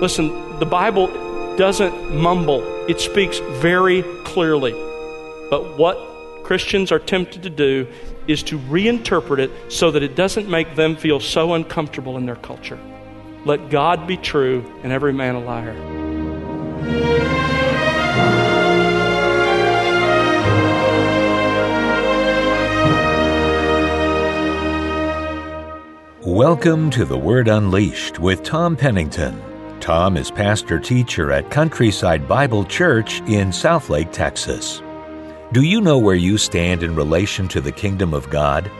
Listen, the Bible doesn't mumble, it speaks very clearly. But what Christians are tempted to do is to reinterpret it so that it doesn't make them feel so uncomfortable in their culture. Let God be true and every man a liar. Welcome to The Word Unleashed with Tom Pennington. Tom is pastor teacher at Countryside Bible Church in Southlake, Texas. Do you know where you stand in relation to the kingdom of God?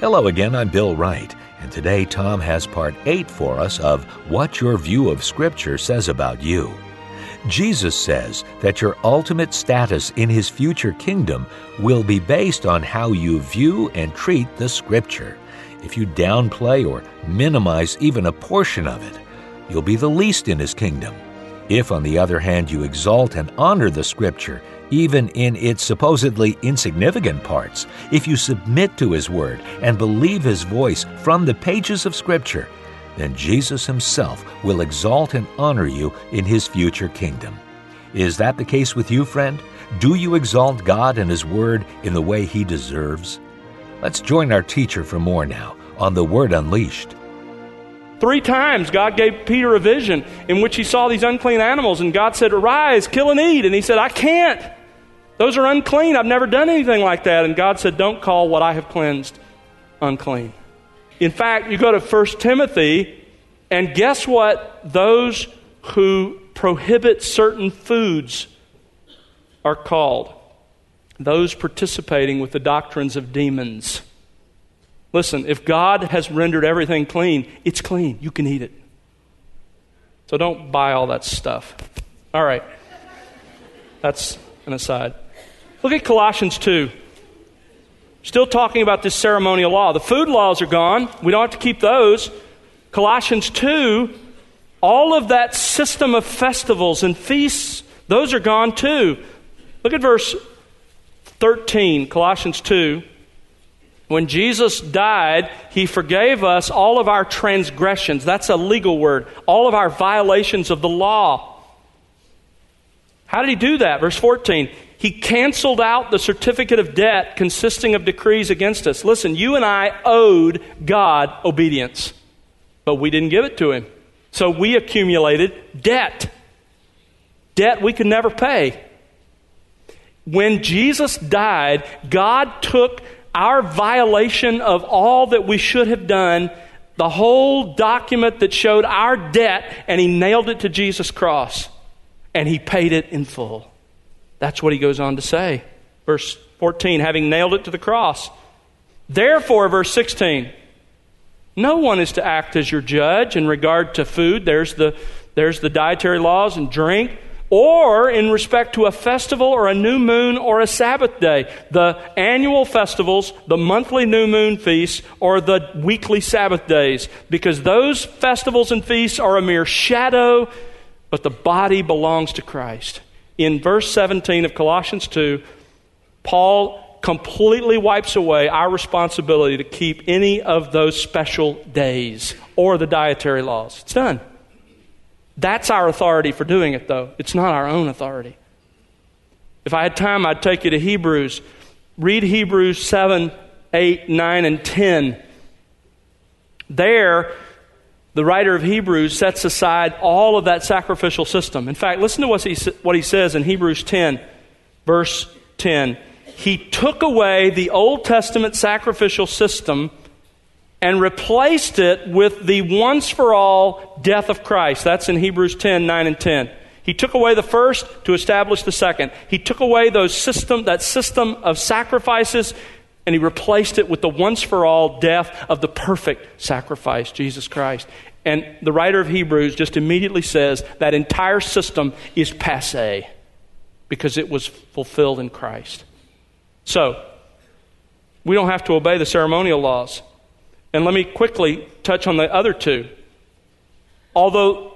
Hello again, I'm Bill Wright, and today Tom has part 8 for us of What Your View of Scripture Says About You. Jesus says that your ultimate status in his future kingdom will be based on how you view and treat the Scripture. If you downplay or minimize even a portion of it, you'll be the least in his kingdom. If, on the other hand, you exalt and honor the Scripture, even in its supposedly insignificant parts, if you submit to His Word and believe His voice from the pages of Scripture, then Jesus Himself will exalt and honor you in His future kingdom. Is that the case with you, friend? Do you exalt God and His Word in the way He deserves? Let's join our teacher for more now on the Word Unleashed. Three times God gave Peter a vision in which he saw these unclean animals, and God said, Arise, kill and eat. And he said, I can't. Those are unclean. I've never done anything like that. And God said, Don't call what I have cleansed unclean. In fact, you go to 1 Timothy, and guess what? Those who prohibit certain foods are called those participating with the doctrines of demons. Listen, if God has rendered everything clean, it's clean. You can eat it. So don't buy all that stuff. All right. That's an aside. Look at Colossians 2. Still talking about this ceremonial law. The food laws are gone. We don't have to keep those. Colossians 2, all of that system of festivals and feasts, those are gone too. Look at verse 13, Colossians 2. When Jesus died, he forgave us all of our transgressions. That's a legal word. All of our violations of the law. How did he do that? Verse 14. He canceled out the certificate of debt consisting of decrees against us. Listen, you and I owed God obedience, but we didn't give it to him. So we accumulated debt. Debt we could never pay. When Jesus died, God took our violation of all that we should have done, the whole document that showed our debt, and he nailed it to Jesus' cross. And he paid it in full. That's what he goes on to say. Verse 14, having nailed it to the cross. Therefore, verse 16, no one is to act as your judge in regard to food. There's the, there's the dietary laws and drink or in respect to a festival or a new moon or a Sabbath day, the annual festivals, the monthly new moon feasts, or the weekly Sabbath days, because those festivals and feasts are a mere shadow, but the body belongs to Christ. In verse 17 of Colossians 2, Paul completely wipes away our responsibility to keep any of those special days or the dietary laws. It's done. That's our authority for doing it, though. It's not our own authority. If I had time, I'd take you to Hebrews. Read Hebrews 7, 8, 9, and 10. There, the writer of Hebrews sets aside all of that sacrificial system. In fact, listen to what he, what he says in Hebrews 10, verse 10. He took away the Old Testament sacrificial system and replaced it with the once for all death of Christ. That's in Hebrews 10 9 and 10. He took away the first to establish the second. He took away those system, that system of sacrifices and he replaced it with the once for all death of the perfect sacrifice, Jesus Christ. And the writer of Hebrews just immediately says that entire system is passe because it was fulfilled in Christ. So, we don't have to obey the ceremonial laws. And let me quickly touch on the other two. Although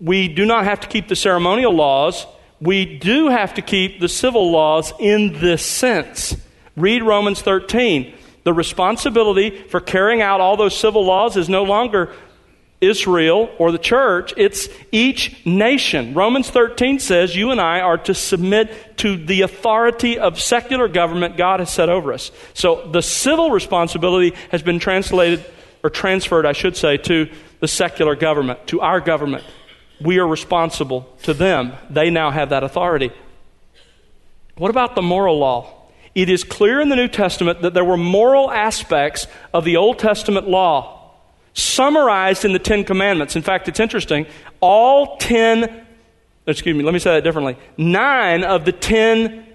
we do not have to keep the ceremonial laws, we do have to keep the civil laws in this sense. Read Romans 13. The responsibility for carrying out all those civil laws is no longer Israel or the church, it's each nation. Romans 13 says you and I are to submit to the authority of secular government God has set over us. So the civil responsibility has been translated, or transferred, I should say, to the secular government, to our government. We are responsible to them. They now have that authority. What about the moral law? It is clear in the New Testament that there were moral aspects of the Old Testament law summarized in the Ten Commandments. In fact, it's interesting. All ten, excuse me, let me say that differently. Nine of the ten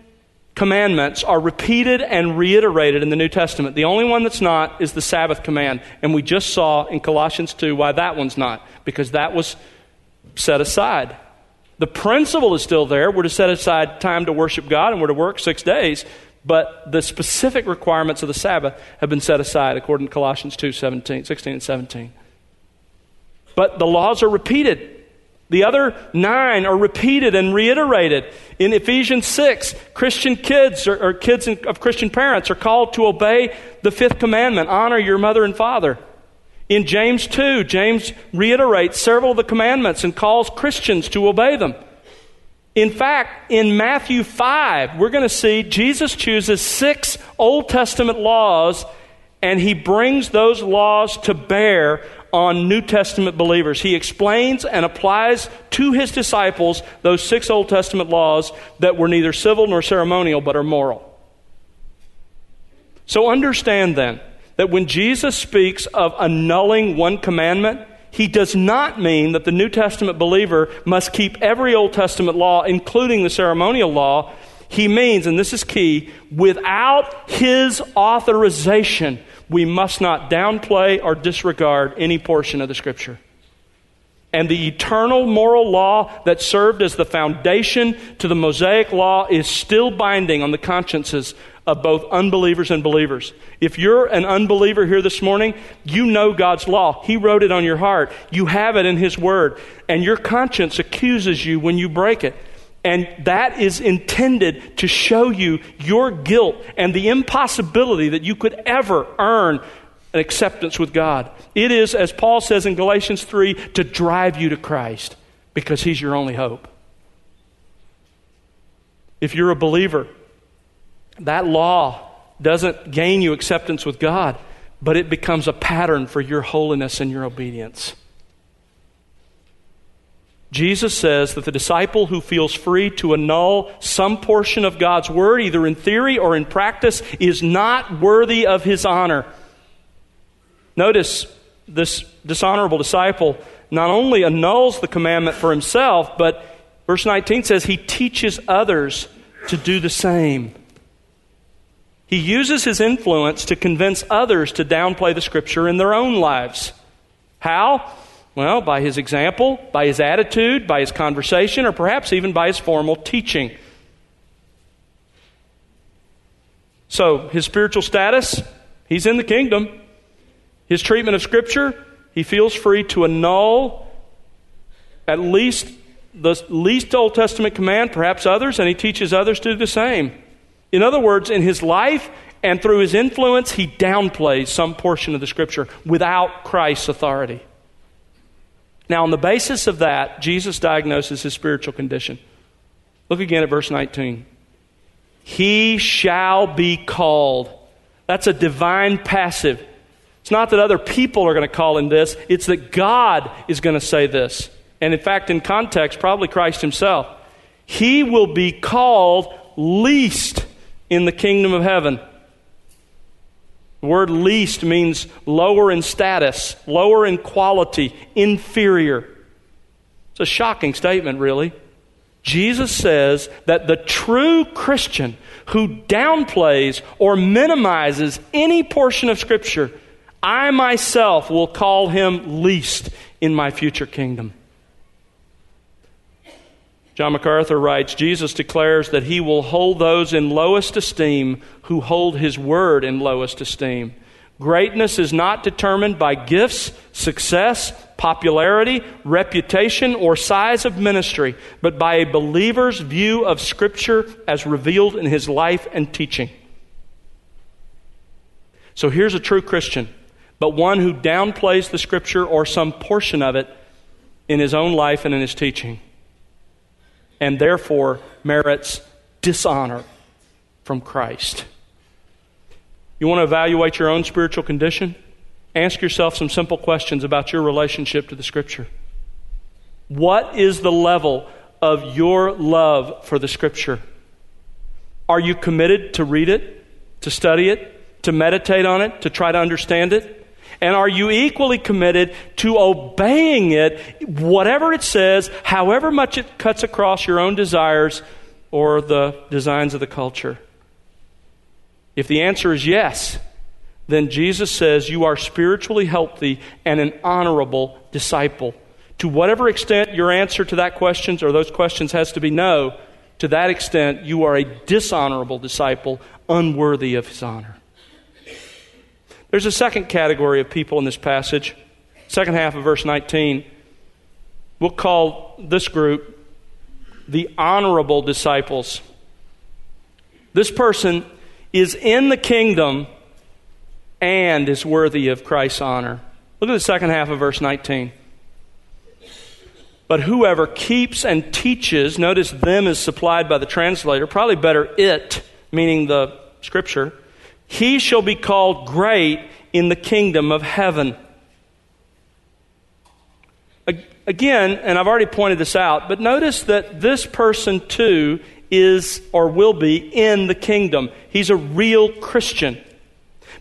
commandments are repeated and reiterated in the New Testament. The only one that's not is the Sabbath command. And we just saw in Colossians 2 why that one's not, because that was set aside. The principle is still there. We're to set aside time to worship God and we're to work six days. But the specific requirements of the Sabbath have been set aside according to Colossians 2 17, 16 and 17. But the laws are repeated. The other nine are repeated and reiterated. In Ephesians 6, Christian kids or, or kids of Christian parents are called to obey the fifth commandment honor your mother and father. In James 2, James reiterates several of the commandments and calls Christians to obey them. In fact, in Matthew 5, we're going to see Jesus chooses six Old Testament laws and he brings those laws to bear on New Testament believers. He explains and applies to his disciples those six Old Testament laws that were neither civil nor ceremonial but are moral. So understand then that when Jesus speaks of annulling one commandment, he does not mean that the New Testament believer must keep every Old Testament law, including the ceremonial law. He means, and this is key, without his authorization, we must not downplay or disregard any portion of the Scripture. And the eternal moral law that served as the foundation to the Mosaic law is still binding on the consciences of both unbelievers and believers. If you're an unbeliever here this morning, you know God's law. He wrote it on your heart. You have it in His Word. And your conscience accuses you when you break it. And that is intended to show you your guilt and the impossibility that you could ever earn an acceptance with God. It is, as Paul says in Galatians 3, to drive you to Christ because He's your only hope. If you're a believer, that law doesn't gain you acceptance with God, but it becomes a pattern for your holiness and your obedience. Jesus says that the disciple who feels free to annul some portion of God's word, either in theory or in practice, is not worthy of his honor. Notice this dishonorable disciple not only annuls the commandment for himself, but verse 19 says he teaches others to do the same. He uses his influence to convince others to downplay the scripture in their own lives. How? Well, by his example, by his attitude, by his conversation, or perhaps even by his formal teaching. So, his spiritual status, he's in the kingdom. His treatment of Scripture, he feels free to annul at least the least Old Testament command, perhaps others, and he teaches others to do the same. In other words, in his life and through his influence, he downplays some portion of the scripture without Christ's authority. Now, on the basis of that, Jesus diagnoses his spiritual condition. Look again at verse 19. He shall be called. That's a divine passive. It's not that other people are going to call him this, it's that God is going to say this. And in fact, in context, probably Christ himself. He will be called least in the kingdom of heaven. The word least means lower in status, lower in quality, inferior. It's a shocking statement, really. Jesus says that the true Christian who downplays or minimizes any portion of Scripture, I myself will call him least in my future kingdom. John MacArthur writes Jesus declares that he will hold those in lowest esteem who hold his word in lowest esteem. Greatness is not determined by gifts, success, popularity, reputation, or size of ministry, but by a believer's view of Scripture as revealed in his life and teaching. So here's a true Christian but one who downplays the Scripture or some portion of it in his own life and in his teaching, and therefore merits dishonor from Christ. You want to evaluate your own spiritual condition? Ask yourself some simple questions about your relationship to the Scripture. What is the level of your love for the Scripture? Are you committed to read it, to study it, to meditate on it, to try to understand it? And are you equally committed to obeying it, whatever it says, however much it cuts across your own desires or the designs of the culture? If the answer is yes, then Jesus says you are spiritually healthy and an honorable disciple. To whatever extent your answer to that question or those questions has to be no, to that extent you are a dishonorable disciple, unworthy of his honor. There's a second category of people in this passage, second half of verse 19. We'll call this group the honorable disciples. This person is in the kingdom and is worthy of Christ's honor. Look at the second half of verse 19. But whoever keeps and teaches, notice them is supplied by the translator, probably better it, meaning the scripture, he shall be called great in the kingdom of heaven. Again, and I've already pointed this out, but notice that this person too is or will be in the kingdom. He's a real Christian.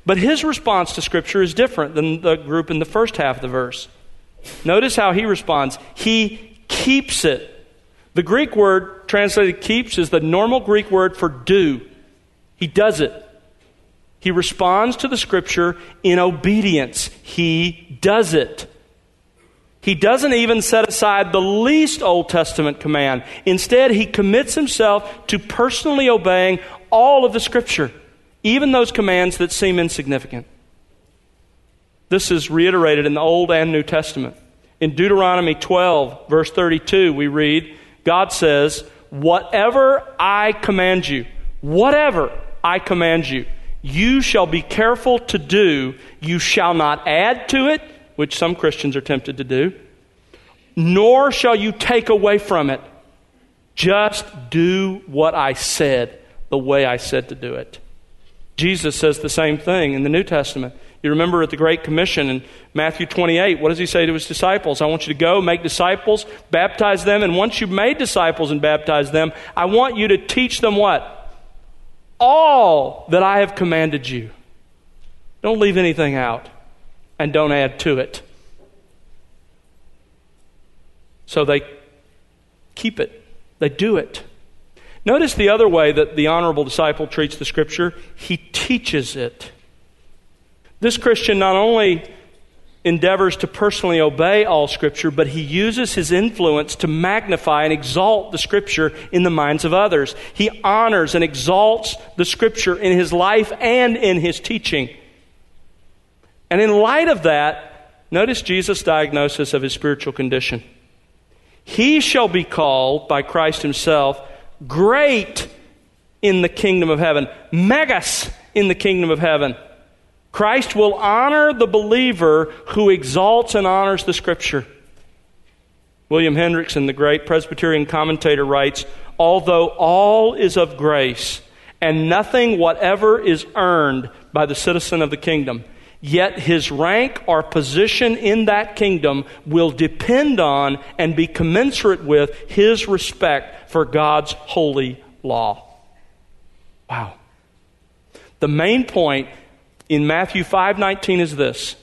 But his response to Scripture is different than the group in the first half of the verse. Notice how he responds. He keeps it. The Greek word translated keeps is the normal Greek word for do. He does it. He responds to the Scripture in obedience. He does it. He doesn't even set aside the least Old Testament command. Instead, he commits himself to personally obeying all of the Scripture, even those commands that seem insignificant. This is reiterated in the Old and New Testament. In Deuteronomy 12, verse 32, we read, God says, Whatever I command you, whatever I command you, you shall be careful to do. You shall not add to it which some Christians are tempted to do, nor shall you take away from it. Just do what I said the way I said to do it. Jesus says the same thing in the New Testament. You remember at the Great Commission in Matthew 28, what does he say to his disciples? I want you to go, make disciples, baptize them, and once you've made disciples and baptized them, I want you to teach them what? All that I have commanded you. Don't leave anything out and don't add to it. So they keep it, they do it. Notice the other way that the honorable disciple treats the scripture he teaches it. This Christian not only endeavors to personally obey all Scripture, but he uses his influence to magnify and exalt the Scripture in the minds of others. He honors and exalts the Scripture in his life and in his teaching. And in light of that, notice Jesus' diagnosis of his spiritual condition. He shall be called by Christ himself great in the kingdom of heaven, megas in the kingdom of heaven. Christ will honor the believer who exalts and honors the Scripture. William Hendriksen, the great Presbyterian commentator, writes Although all is of grace, and nothing whatever is earned by the citizen of the kingdom, Yet his rank or position in that kingdom will depend on and be commensurate with his respect for God's holy law. Wow. The main point in Matthew 5:19 is this.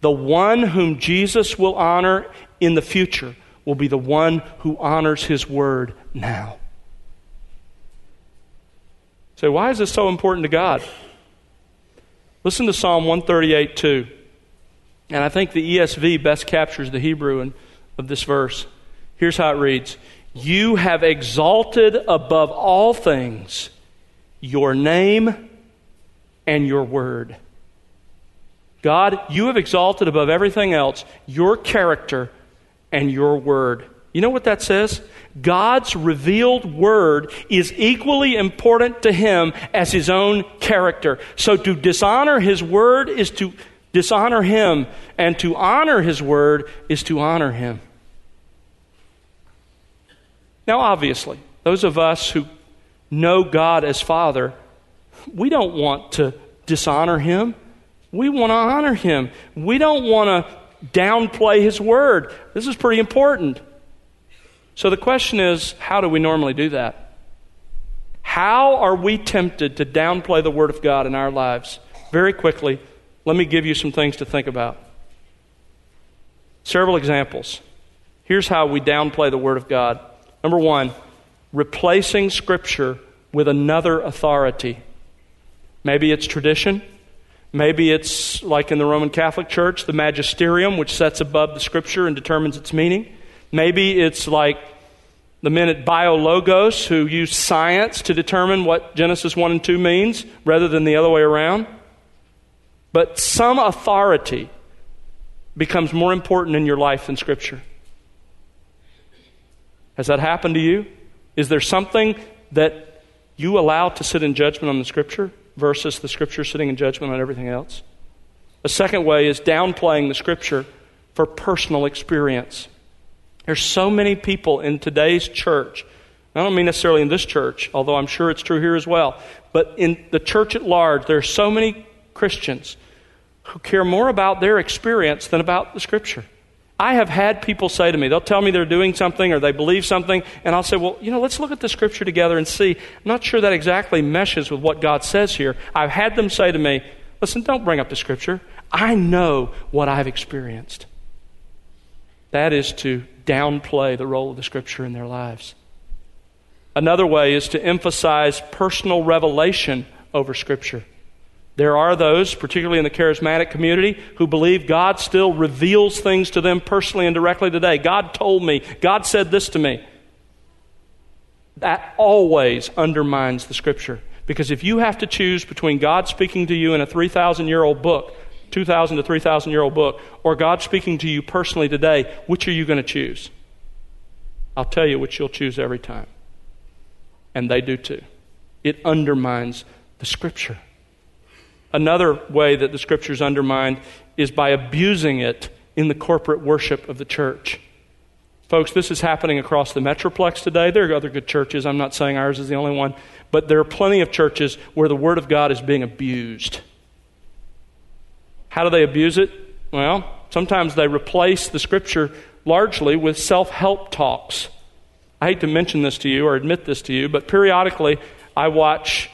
The one whom Jesus will honor in the future will be the one who honors his word now. So why is this so important to God? Listen to Psalm 138 2. And I think the ESV best captures the Hebrew of this verse. Here's how it reads You have exalted above all things your name and your word. God, you have exalted above everything else your character and your word. You know what that says? God's revealed word is equally important to him as his own character. So to dishonor his word is to dishonor Him, and to honor His Word is to honor Him. Now, obviously, those of us who know God as Father, we don't want to dishonor Him. We want to honor Him. We don't want to downplay His Word. This is pretty important. So the question is how do we normally do that? How are we tempted to downplay the Word of God in our lives? Very quickly, let me give you some things to think about. Several examples. Here's how we downplay the Word of God. Number one, replacing Scripture with another authority. Maybe it's tradition. Maybe it's like in the Roman Catholic Church, the magisterium, which sets above the Scripture and determines its meaning. Maybe it's like the men at BioLogos who use science to determine what Genesis 1 and 2 means rather than the other way around. But some authority becomes more important in your life than Scripture. Has that happened to you? Is there something that you allow to sit in judgment on the Scripture versus the Scripture sitting in judgment on everything else? A second way is downplaying the Scripture for personal experience. There's so many people in today's church. I don't mean necessarily in this church, although I'm sure it's true here as well, but in the church at large, there are so many Christians who care more about their experience than about the Scripture. I have had people say to me, they'll tell me they're doing something or they believe something, and I'll say, well, you know, let's look at the scripture together and see. I'm not sure that exactly meshes with what God says here. I've had them say to me, listen, don't bring up the scripture. I know what I've experienced. That is to downplay the role of the scripture in their lives. Another way is to emphasize personal revelation over scripture. There are those, particularly in the charismatic community, who believe God still reveals things to them personally and directly today. God told me, God said this to me. That always undermines the Scripture. Because if you have to choose between God speaking to you in a 3,000 year old book, 2,000 to 3,000 year old book, or God speaking to you personally today, which are you going to choose? I'll tell you which you'll choose every time. And they do too. It undermines the Scripture. Another way that the scriptures undermined is by abusing it in the corporate worship of the church. Folks, this is happening across the Metroplex today. There are other good churches. I'm not saying ours is the only one. But there are plenty of churches where the Word of God is being abused. How do they abuse it? Well, sometimes they replace the Scripture largely with self help talks. I hate to mention this to you or admit this to you, but periodically I watch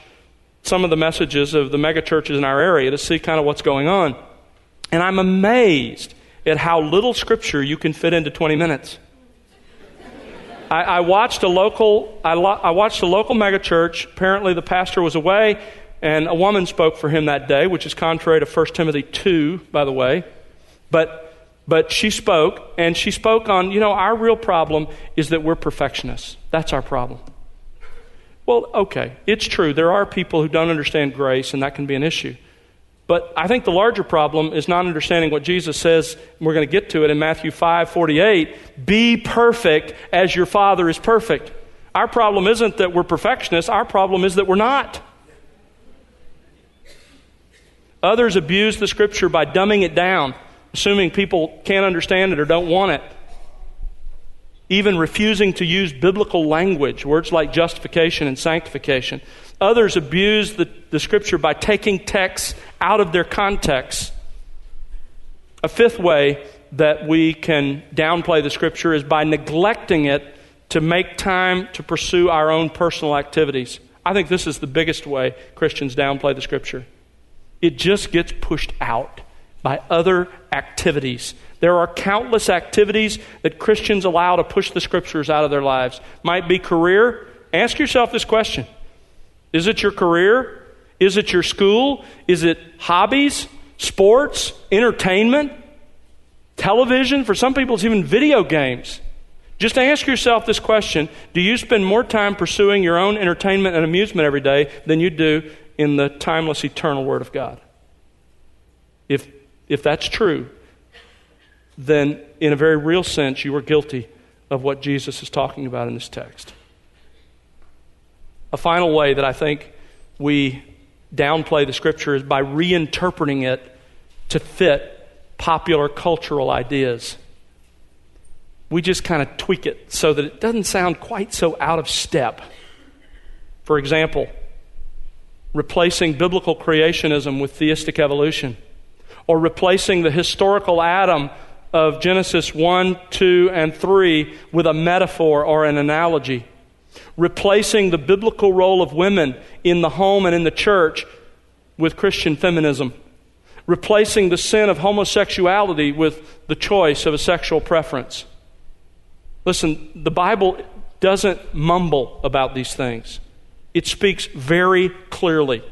some of the messages of the megachurches in our area to see kind of what's going on. And I'm amazed at how little scripture you can fit into 20 minutes. I, I watched a local, I, lo- I watched a local megachurch. Apparently, the pastor was away, and a woman spoke for him that day, which is contrary to 1 Timothy 2, by the way. But, but she spoke, and she spoke on, you know, our real problem is that we're perfectionists. That's our problem. Well, okay, it's true. There are people who don't understand grace, and that can be an issue. But I think the larger problem is not understanding what Jesus says. We're going to get to it in Matthew 5 48. Be perfect as your Father is perfect. Our problem isn't that we're perfectionists, our problem is that we're not. Others abuse the scripture by dumbing it down, assuming people can't understand it or don't want it even refusing to use biblical language, words like justification and sanctification. Others abuse the, the scripture by taking texts out of their context. A fifth way that we can downplay the scripture is by neglecting it to make time to pursue our own personal activities. I think this is the biggest way Christians downplay the scripture. It just gets pushed out by other activities there are countless activities that Christians allow to push the scriptures out of their lives. Might be career. Ask yourself this question Is it your career? Is it your school? Is it hobbies, sports, entertainment, television? For some people, it's even video games. Just ask yourself this question Do you spend more time pursuing your own entertainment and amusement every day than you do in the timeless, eternal Word of God? If, if that's true, then in a very real sense, you are guilty of what Jesus is talking about in this text. A final way that I think we downplay the scripture is by reinterpreting it to fit popular cultural ideas. We just kind of tweak it so that it doesn't sound quite so out of step. For example, replacing biblical creationism with theistic evolution, or replacing the historical Adam of Genesis 1, 2, and 3 with a metaphor or an analogy, replacing the biblical role of women in the home and in the church with Christian feminism, replacing the sin of homosexuality with the choice of a sexual preference. Listen, the Bible doesn't mumble about these things. It speaks very clearly.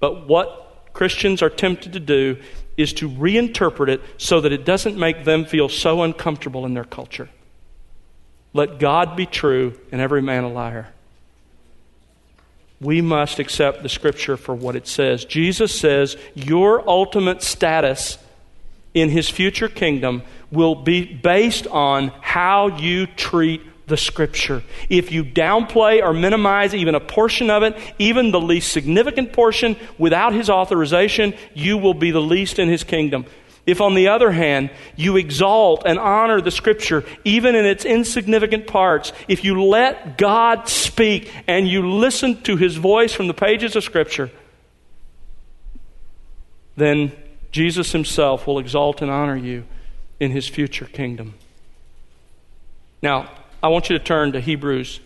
But what Christians are tempted to do is to reinterpret it so that it doesn't make them feel so uncomfortable in their culture. Let God be true and every man a liar. We must accept the scripture for what it says. Jesus says your ultimate status in his future kingdom will be based on how you treat the Scripture. If you downplay or minimize even a portion of it, even the least significant portion, without His authorization, you will be the least in His kingdom. If, on the other hand, you exalt and honor the Scripture, even in its insignificant parts, if you let God speak and you listen to His voice from the pages of Scripture, then Jesus Himself will exalt and honor you in His future kingdom. Now, I want you to turn to Hebrews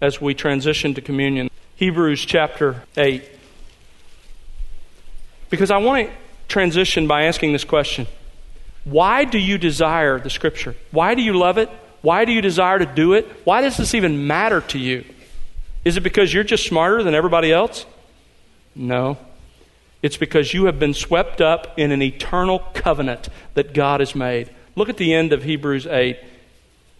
as we transition to communion. Hebrews chapter 8. Because I want to transition by asking this question Why do you desire the Scripture? Why do you love it? Why do you desire to do it? Why does this even matter to you? Is it because you're just smarter than everybody else? No. It's because you have been swept up in an eternal covenant that God has made. Look at the end of Hebrews 8.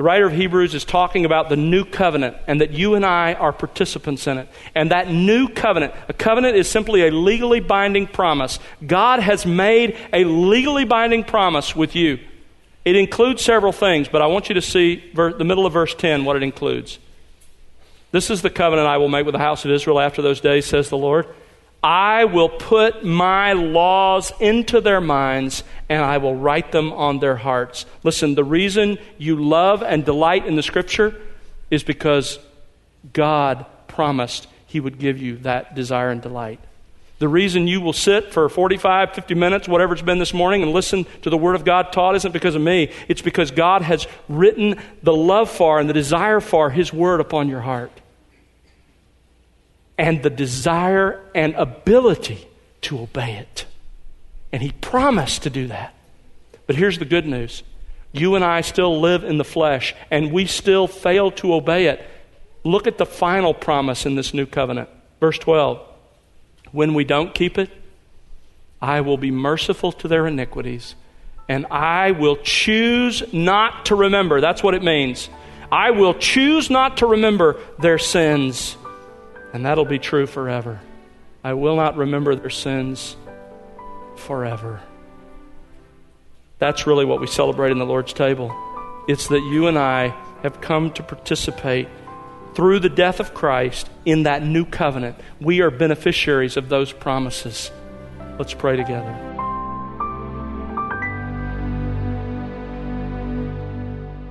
The writer of Hebrews is talking about the new covenant and that you and I are participants in it. And that new covenant, a covenant is simply a legally binding promise. God has made a legally binding promise with you. It includes several things, but I want you to see the middle of verse 10 what it includes. This is the covenant I will make with the house of Israel after those days, says the Lord. I will put my laws into their minds and I will write them on their hearts. Listen, the reason you love and delight in the scripture is because God promised he would give you that desire and delight. The reason you will sit for 45, 50 minutes, whatever it's been this morning, and listen to the Word of God taught isn't because of me. It's because God has written the love for and the desire for His Word upon your heart and the desire and ability to obey it. And he promised to do that. But here's the good news you and I still live in the flesh, and we still fail to obey it. Look at the final promise in this new covenant. Verse 12 When we don't keep it, I will be merciful to their iniquities, and I will choose not to remember. That's what it means. I will choose not to remember their sins. And that'll be true forever. I will not remember their sins forever. That's really what we celebrate in the Lord's table. It's that you and I have come to participate through the death of Christ in that new covenant. We are beneficiaries of those promises. Let's pray together.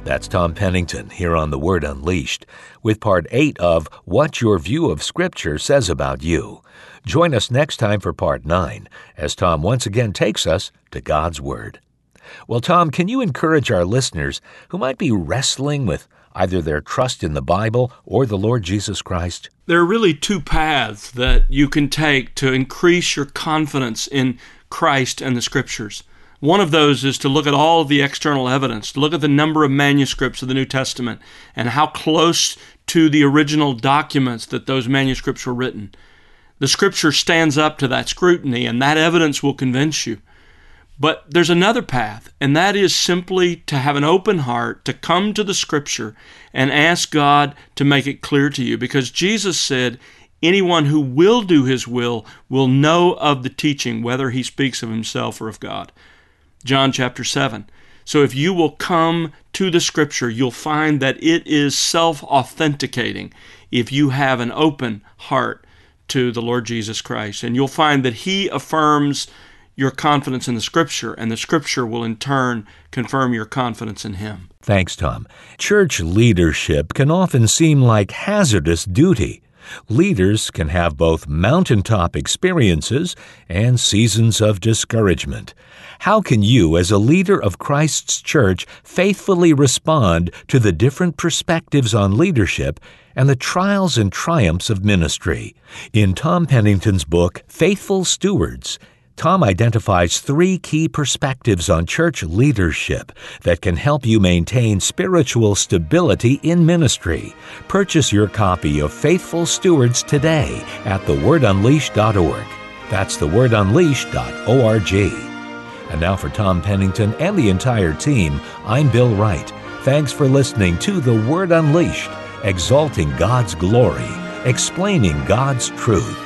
That's Tom Pennington here on The Word Unleashed with part 8 of What Your View of Scripture Says About You. Join us next time for part 9 as Tom once again takes us to God's Word. Well, Tom, can you encourage our listeners who might be wrestling with either their trust in the Bible or the Lord Jesus Christ? There are really two paths that you can take to increase your confidence in Christ and the Scriptures. One of those is to look at all of the external evidence, to look at the number of manuscripts of the New Testament and how close to the original documents that those manuscripts were written. The Scripture stands up to that scrutiny, and that evidence will convince you. But there's another path, and that is simply to have an open heart, to come to the Scripture and ask God to make it clear to you. Because Jesus said, Anyone who will do His will will know of the teaching, whether He speaks of Himself or of God. John chapter 7. So if you will come to the scripture, you'll find that it is self authenticating if you have an open heart to the Lord Jesus Christ. And you'll find that He affirms your confidence in the Scripture, and the Scripture will in turn confirm your confidence in Him. Thanks, Tom. Church leadership can often seem like hazardous duty. Leaders can have both mountaintop experiences and seasons of discouragement. How can you, as a leader of Christ's church, faithfully respond to the different perspectives on leadership and the trials and triumphs of ministry? In Tom Pennington's book, Faithful Stewards, Tom identifies three key perspectives on church leadership that can help you maintain spiritual stability in ministry. Purchase your copy of Faithful Stewards today at thewordunleashed.org. That's thewordunleashed.org. And now for Tom Pennington and the entire team, I'm Bill Wright. Thanks for listening to The Word Unleashed, exalting God's glory, explaining God's truth.